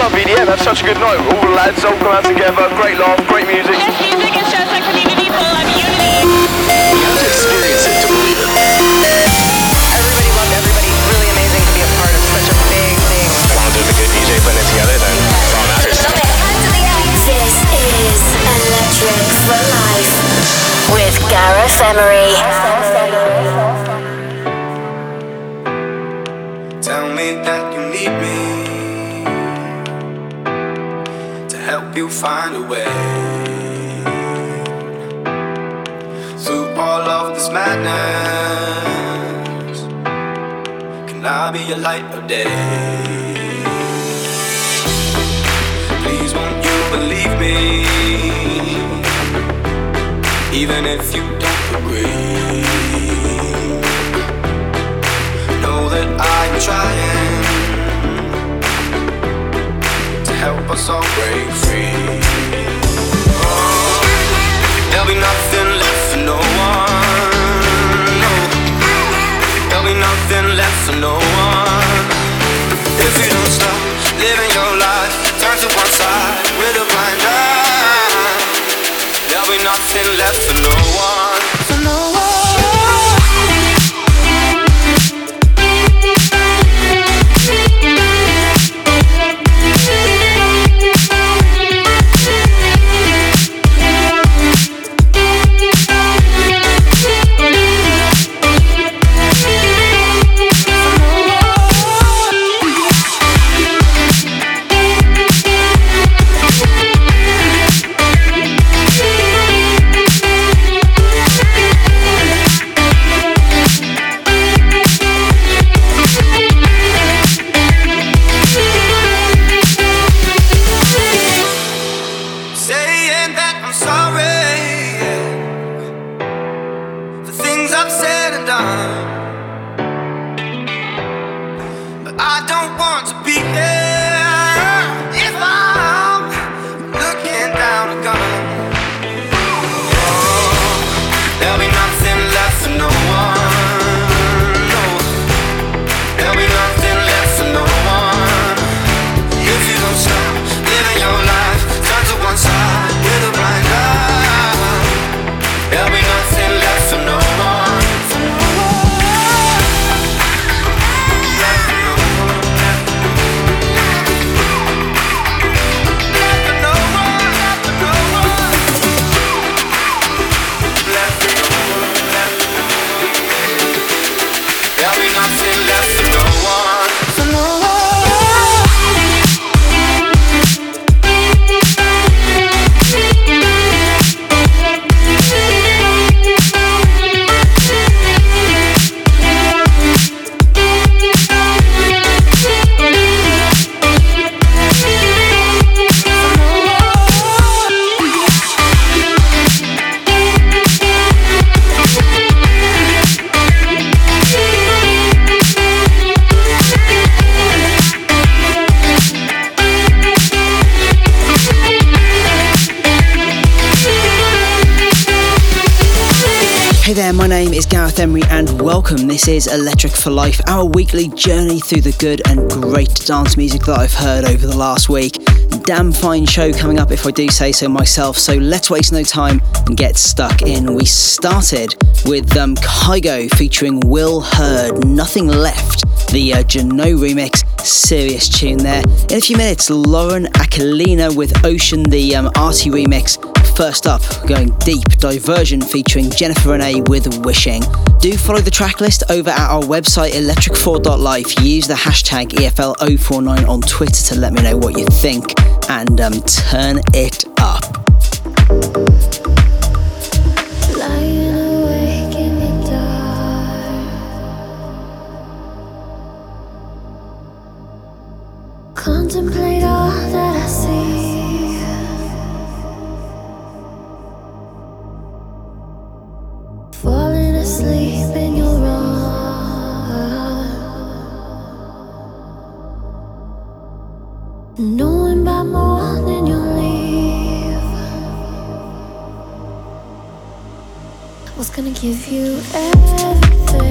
Club EDM, had such a good night. All the lads all come out together, great laugh, great music. Yes, music is just a community full of unity. You have to experience it to believe it. Everybody loved everybody. It's Really amazing to be a part of such a big thing. Want to do the good DJ putting it together, then it's all that matters. This is Electric for Life with Gareth Emery. Find a way through all of this madness. Can I be a light of day? Please, won't you believe me, even if you don't agree? know that I'm trying help us all break free. There'll be nothing left for no one. There'll be nothing left for no one. If you don't stop living your life, Electric for Life, our weekly journey through the good and great dance music that I've heard over the last week. Damn fine show coming up if I do say so myself, so let's waste no time and get stuck in. We started with um, Kygo featuring Will Heard, Nothing Left, the uh, Jano remix, serious tune there. In a few minutes, Lauren Aquilina with Ocean, the um, arty remix. First up, going deep, Diversion featuring Jennifer Renee with Wishing. Do follow the track list over at our website electric4.life. Use the hashtag E EFL049 on Twitter to let me know what you think and um, turn it up. Knowing by morning you'll leave. Was gonna give you everything.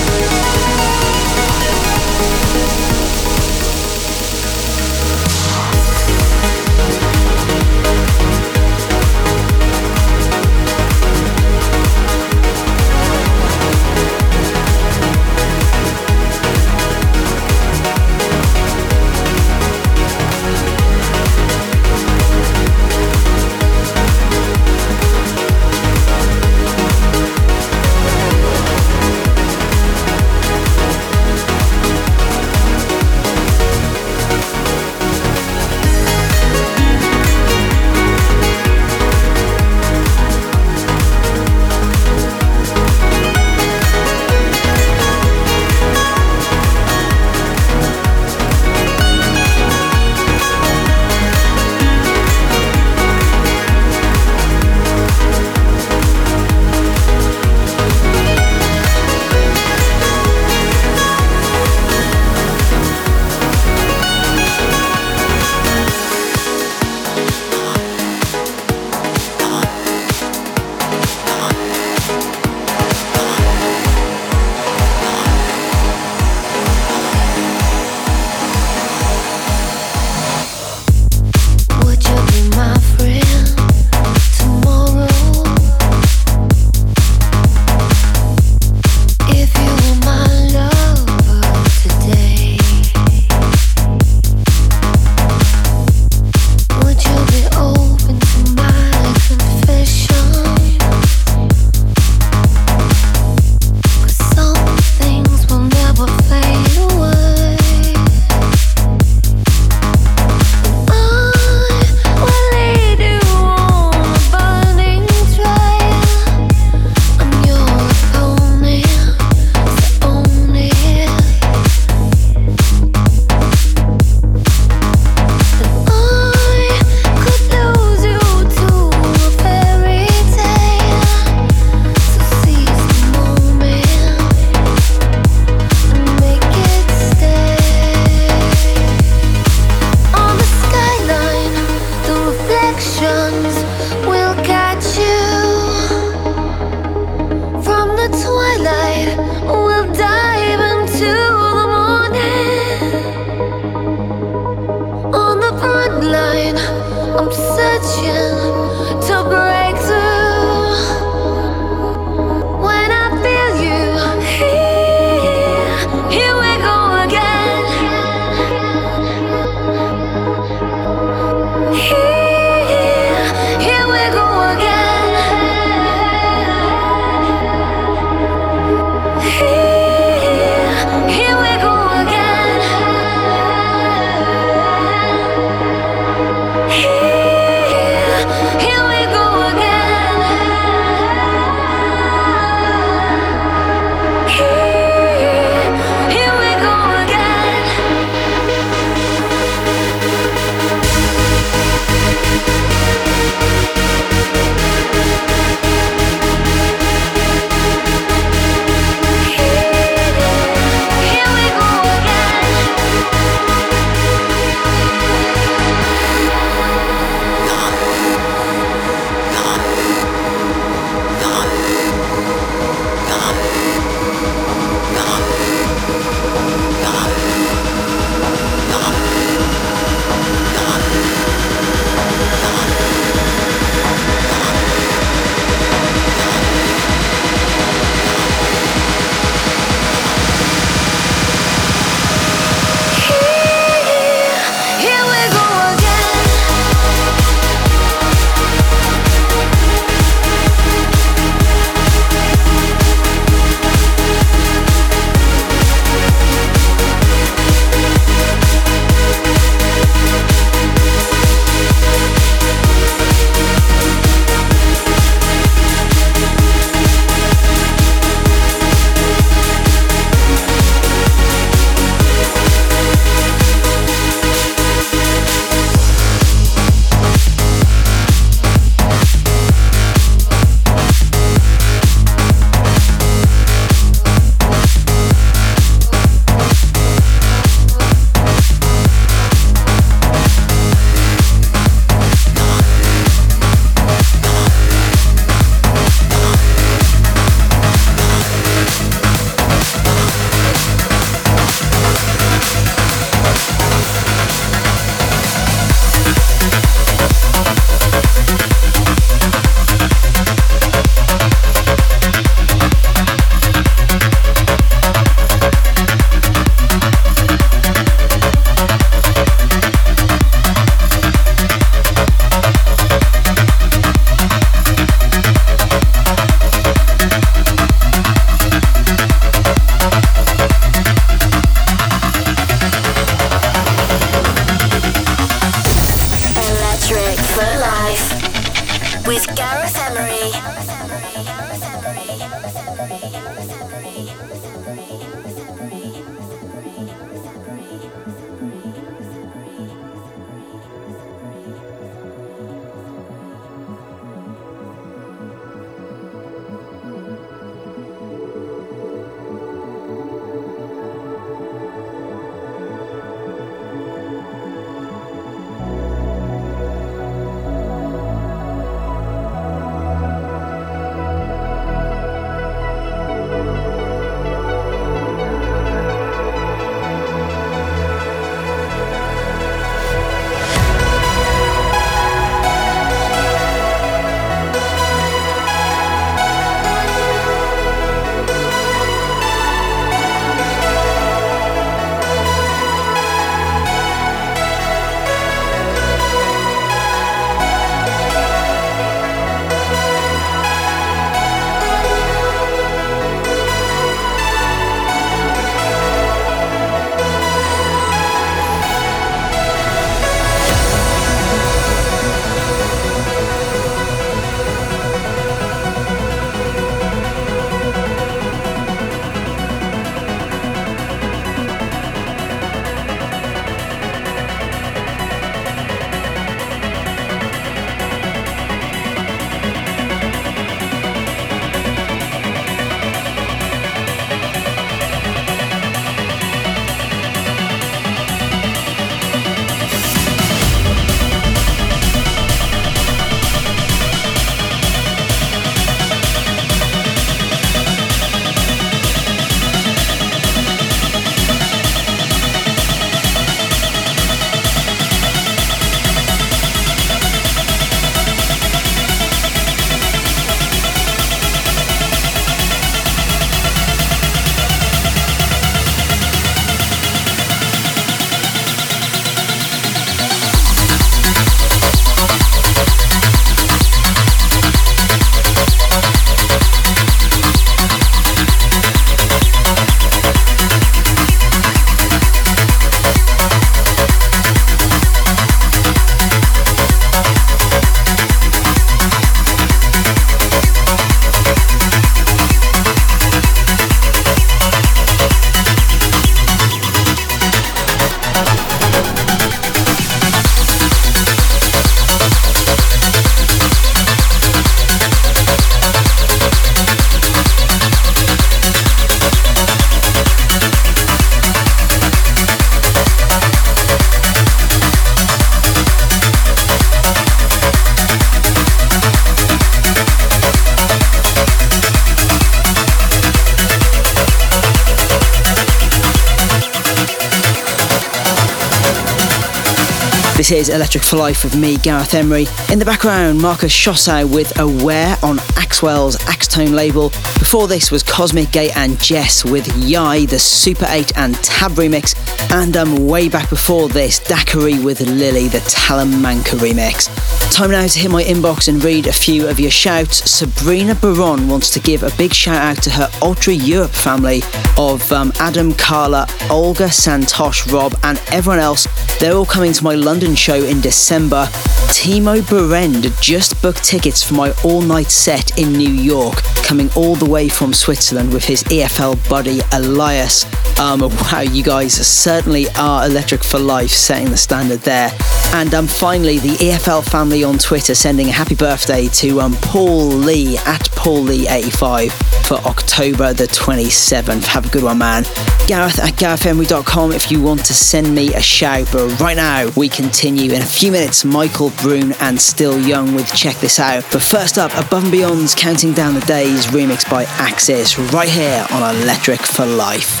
Is Electric for Life with me, Gareth Emery. In the background, Marcus Schossow with Aware on Axwell's Axtone label. Before this was Cosmic Gate and JES with Yai, the Super 8 and Tab remix. And um, way back before this, Daiquiri with Lily, the Talamanca remix. Time now to hit my inbox and read a few of your shouts. Sabrina Baron wants to give a big shout out to her Ultra Europe family of um, Adam, Carla, Olga, Santosh, Rob, and everyone else. They're all coming to my London show in December. Timo Berend just booked tickets for my all night set in New York, coming all the way from Switzerland with his EFL buddy Elias. Um, wow, you guys certainly are electric for life, setting the standard there. And um, finally, the EFL family on Twitter sending a happy birthday to um, Paul Lee at Paul Lee 85 for October the 27th. Have a good one, man. Gareth at GarethEmery.com if you want to send me a shout. But right now, we continue. In a few minutes, Michael Brun and Still Young with Check This Out. But first up, Above and Beyond's Counting Down the Days, remixed by Axis, right here on Electric for Life.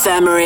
With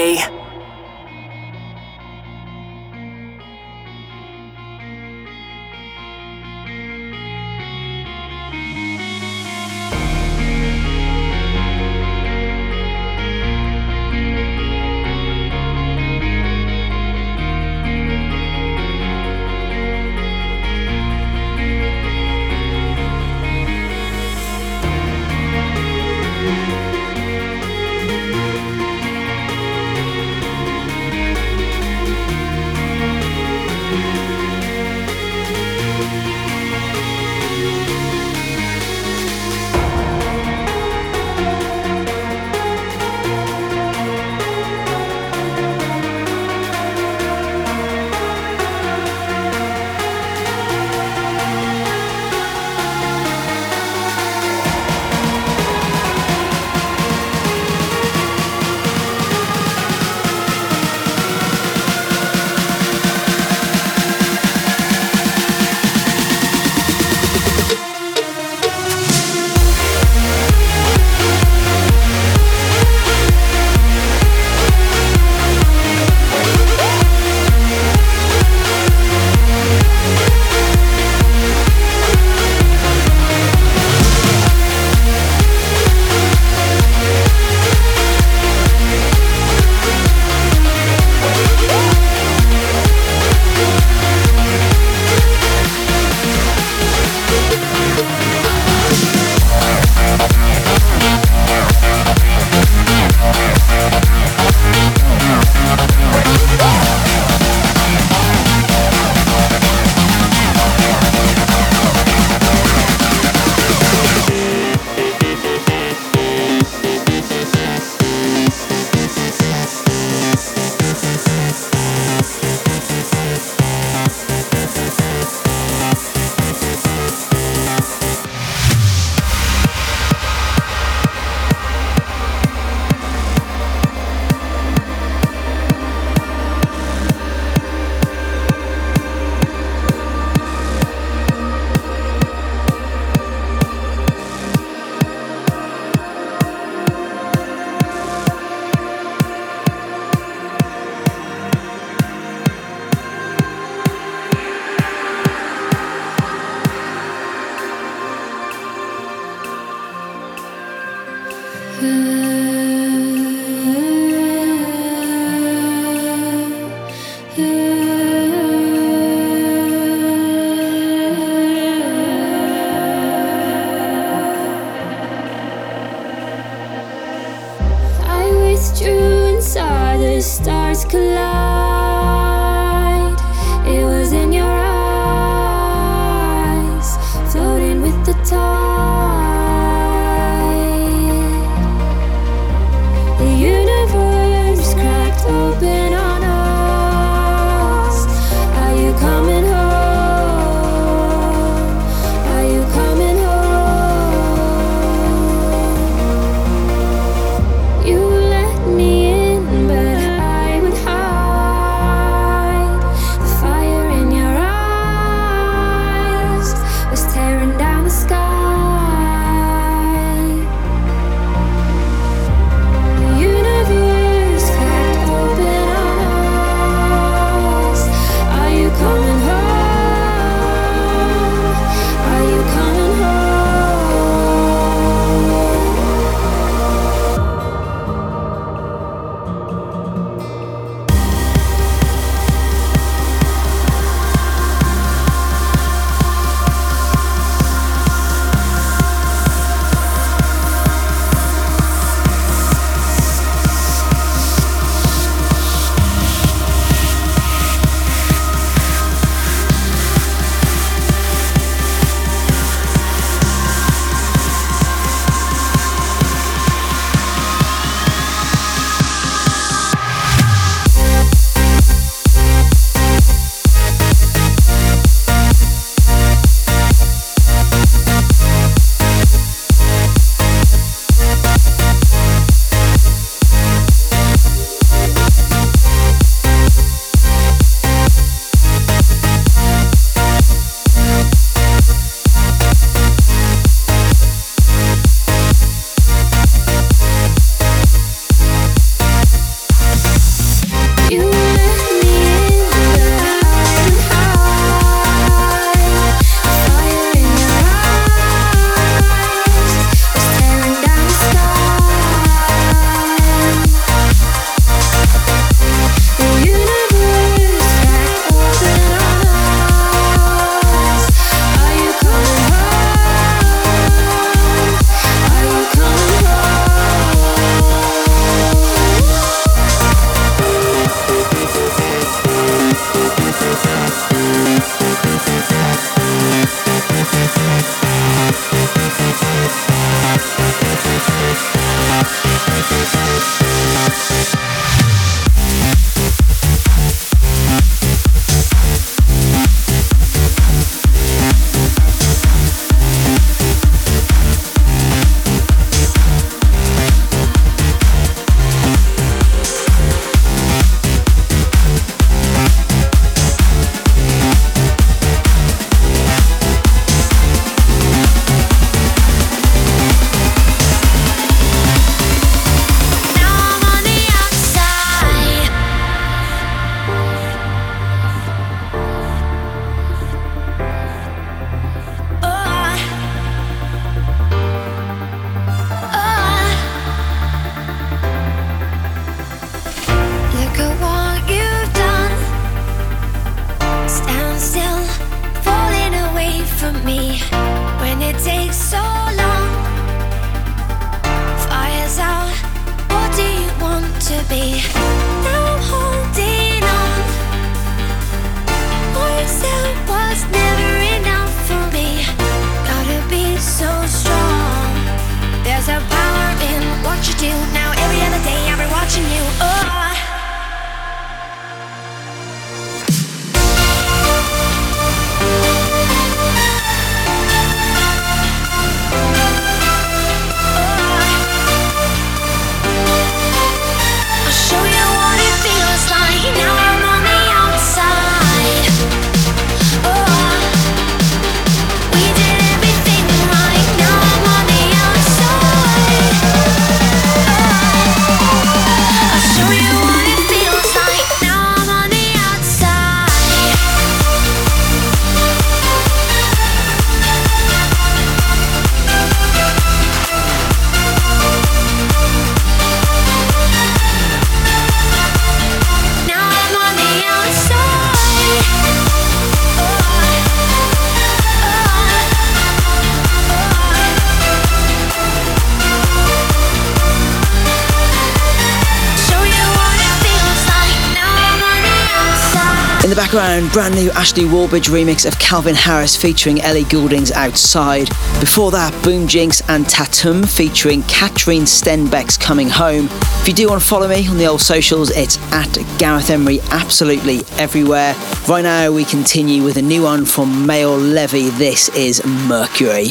background, brand new Ashley Wallbridge remix of Calvin Harris featuring Ellie Goulding's Outside. Before that, Boom Jinx and Tatum featuring Katrine Stenbekk's Coming Home. If you do want to follow me on the old socials, it's at Gareth Emery absolutely everywhere. Right now, we continue with a new one from Maor Levi. This is Mercury.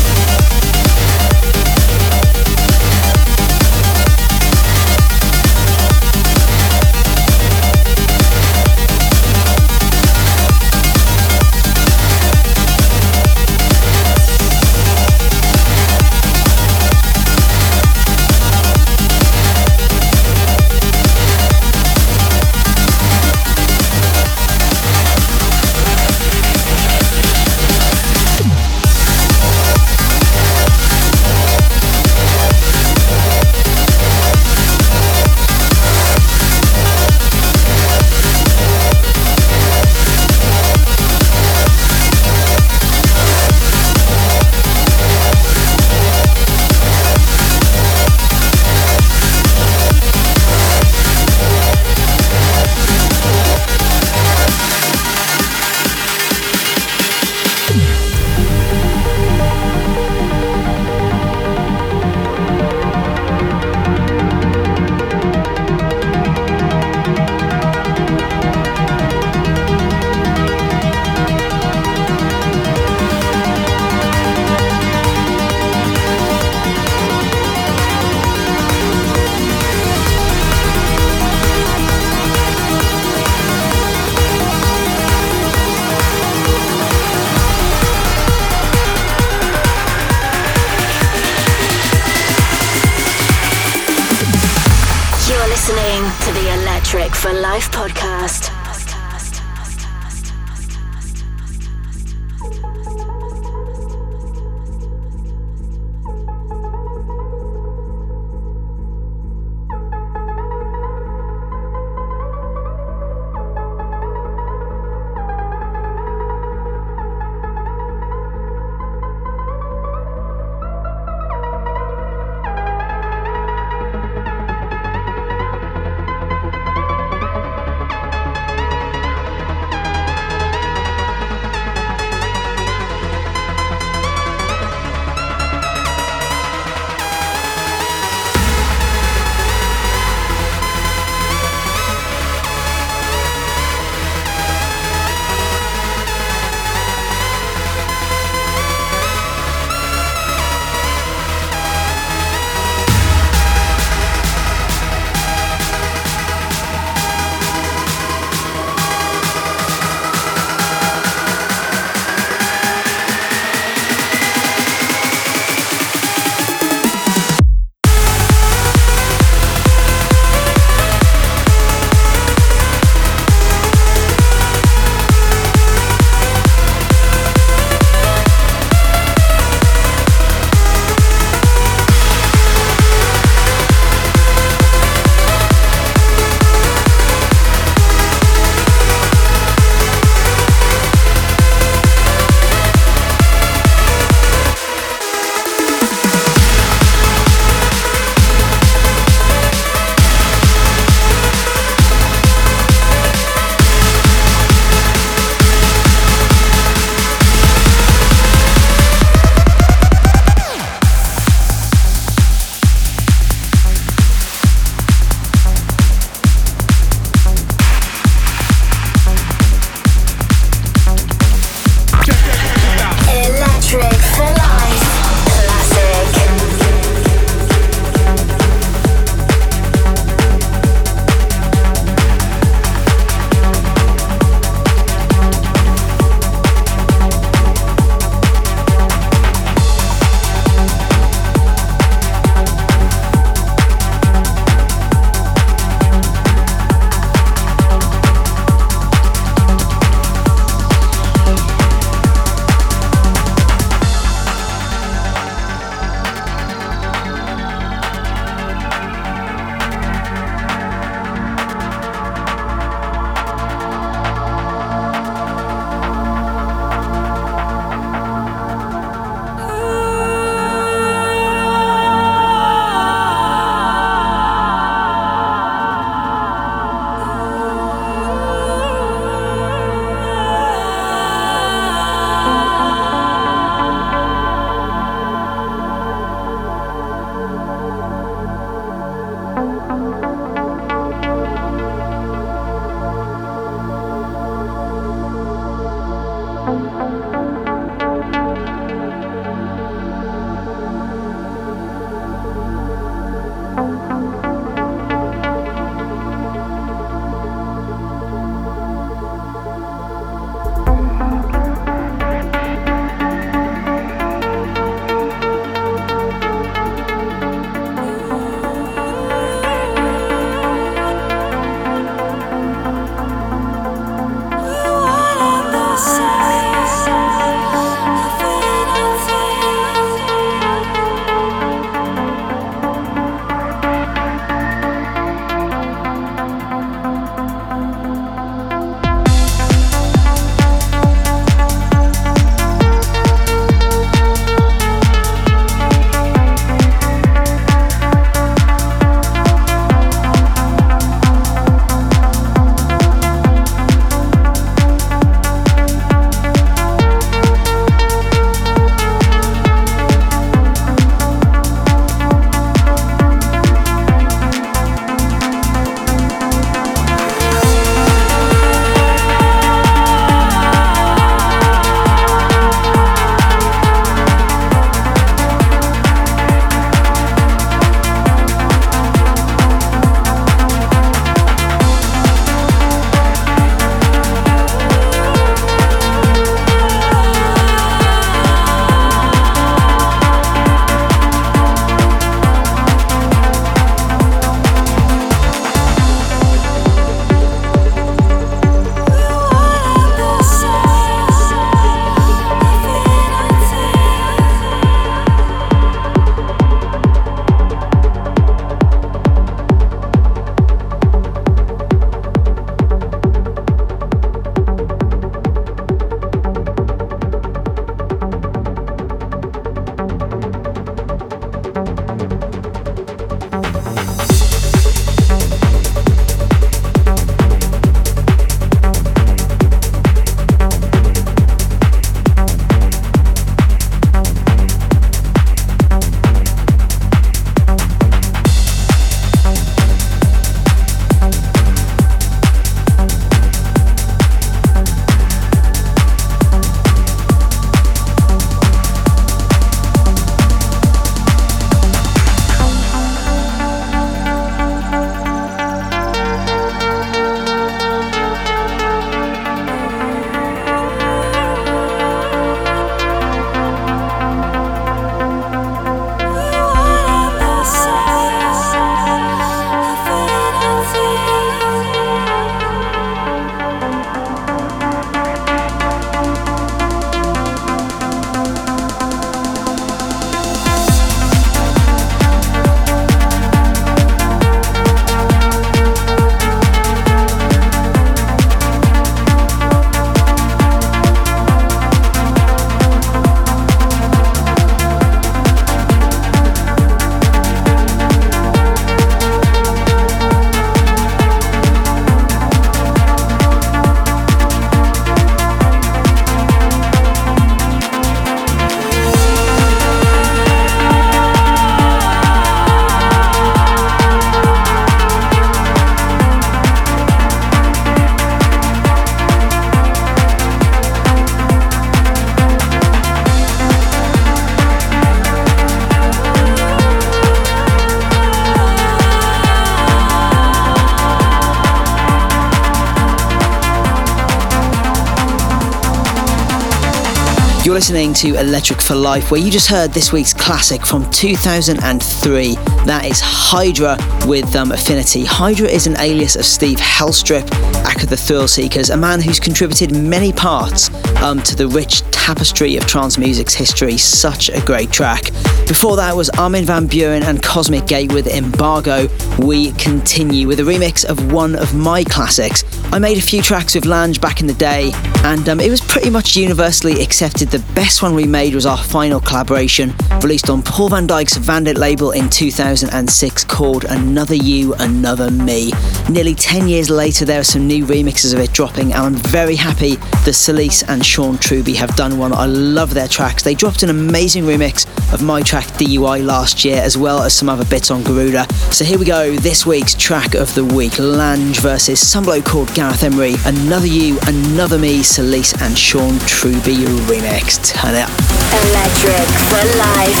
To Electric for Life, where you just heard this week's classic from 2003. That is Hydra with um, Affinity. Hydra is an alias of Steve Helstrip, aka the Thrill Seekers, a man who's contributed many parts um, to the rich tapestry of trance music's history. Such a great track. Before that was Armin van Buuren and Cosmic Gate with Embargo. We continue with a remix of one of my classics. I made a few tracks with Lange back in the day, and um, it was pretty much universally accepted the best one we made was our final collaboration, released on Paul van Dyk's Vandit label in 2006 called Another You, Another Me. Nearly 10 years later, there are some new remixes of it dropping, and I'm very happy that Celise and Sean Truby have done one. I love their tracks. They dropped an amazing remix of my track DUI last year, as well as some other bits on Garuda. So here we go, this week's track of the week Lange versus some bloke called Gareth Emery. Another You, Another Me, Celise and Sean Truby remix. Turn it up. Electric for life.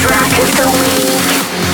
Track of the week.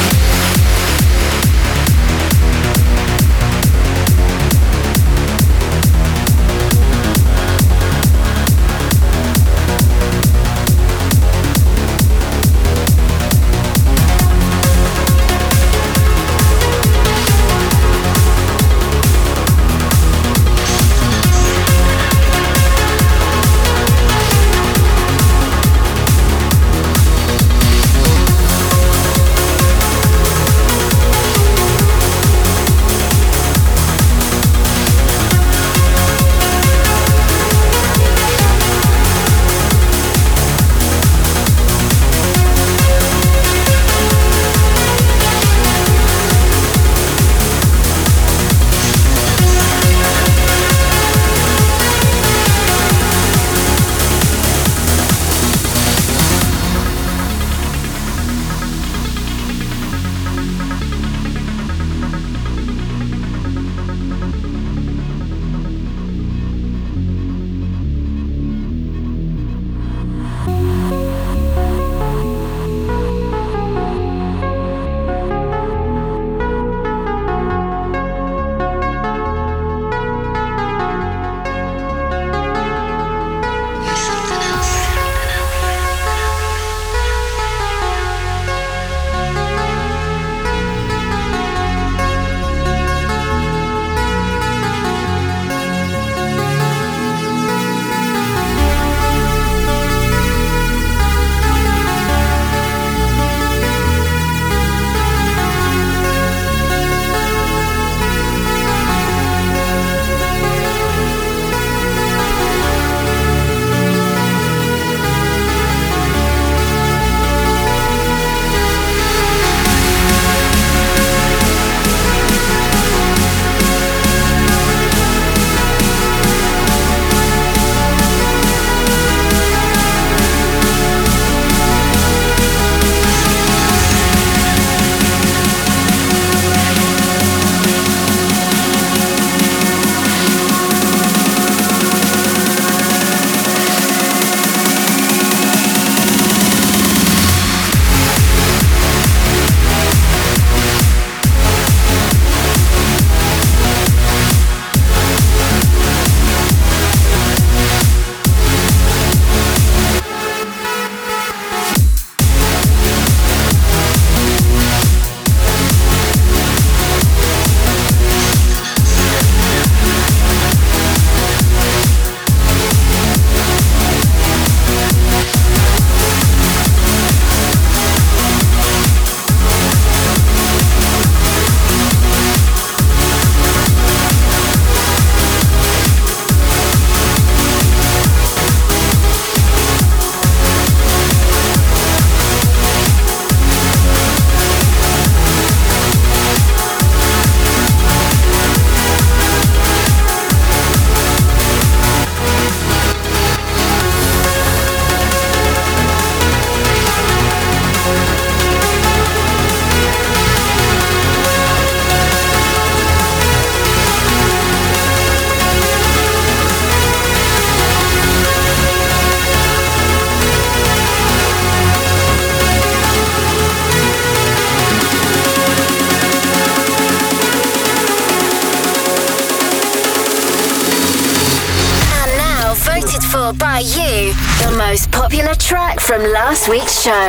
From last week's show.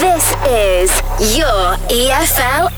This is your EFL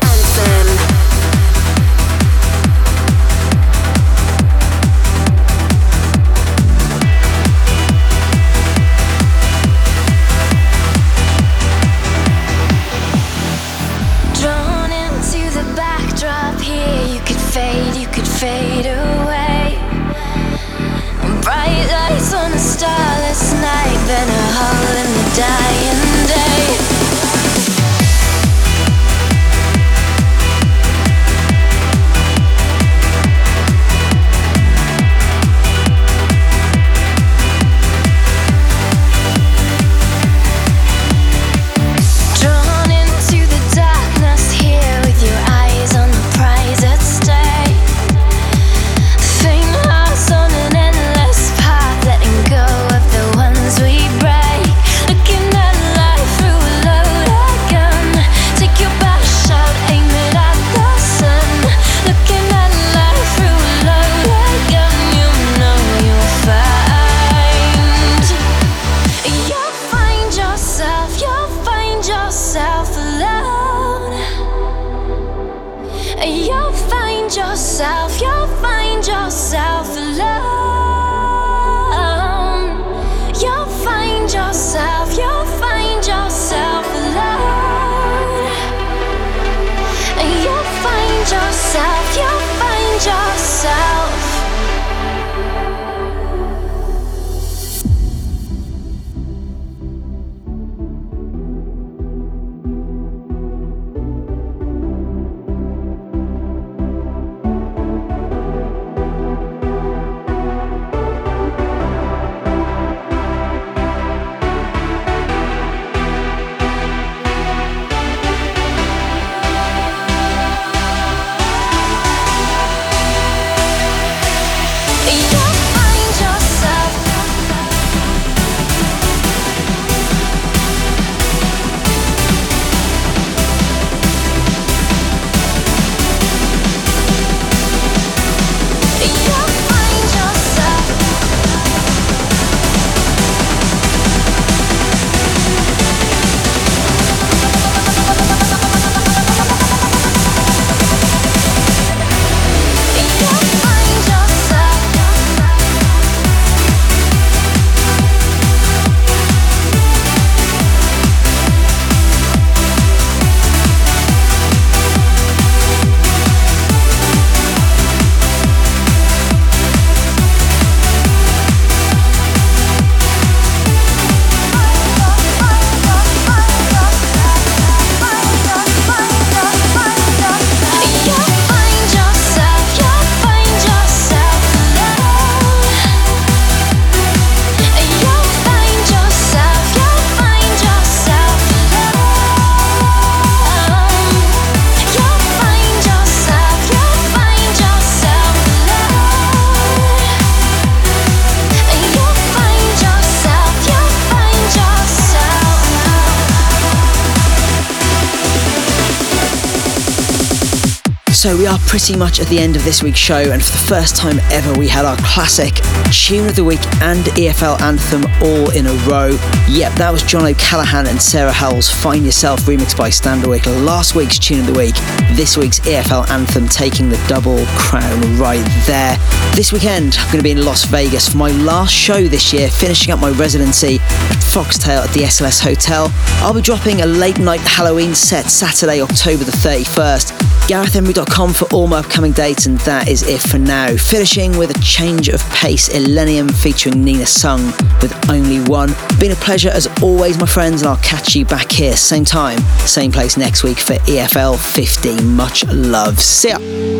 pretty much at the end of this week's show, and for the first time ever, we had our classic Tune of the Week and EFL Anthem all in a row. Yep, that was John O'Callaghan and Sarah Howells' Find Yourself remixed by Standerwick. Last week's Tune of the Week, this week's EFL Anthem taking the double crown right there. This weekend, I'm going to be in Las Vegas for my last show this year, finishing up my residency at Foxtail at the SLS Hotel. I'll be dropping a late night Halloween set Saturday, October the 31st. GarethEmery.com for all my upcoming dates, and that is it for now. Finishing with a change of pace, Illenium featuring Nina Sung with Only One. Been a pleasure as always, my friends, and I'll catch you back here, same time, same place next week for EFL 50. Much love. See ya.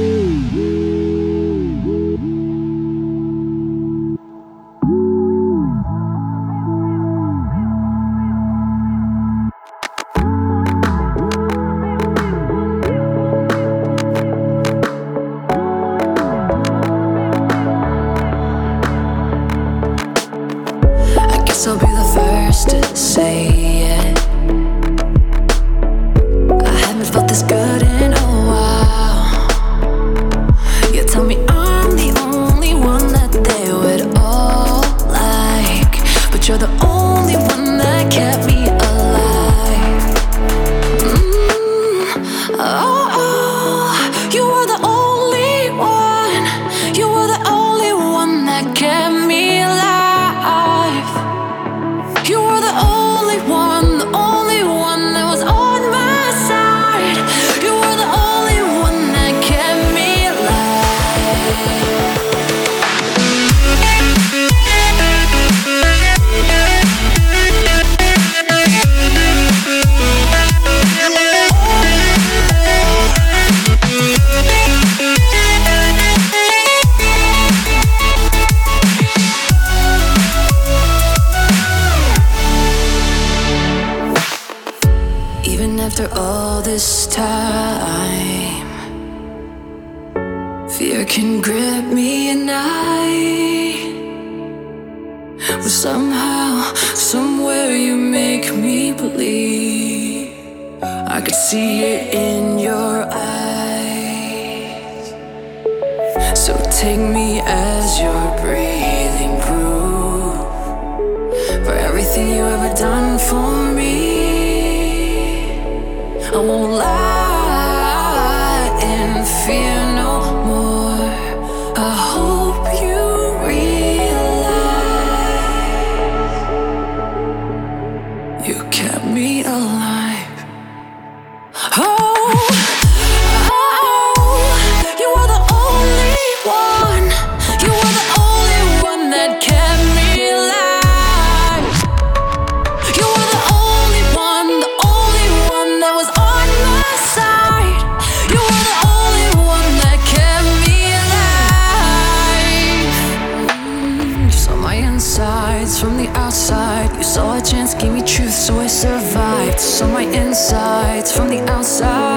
From the outside.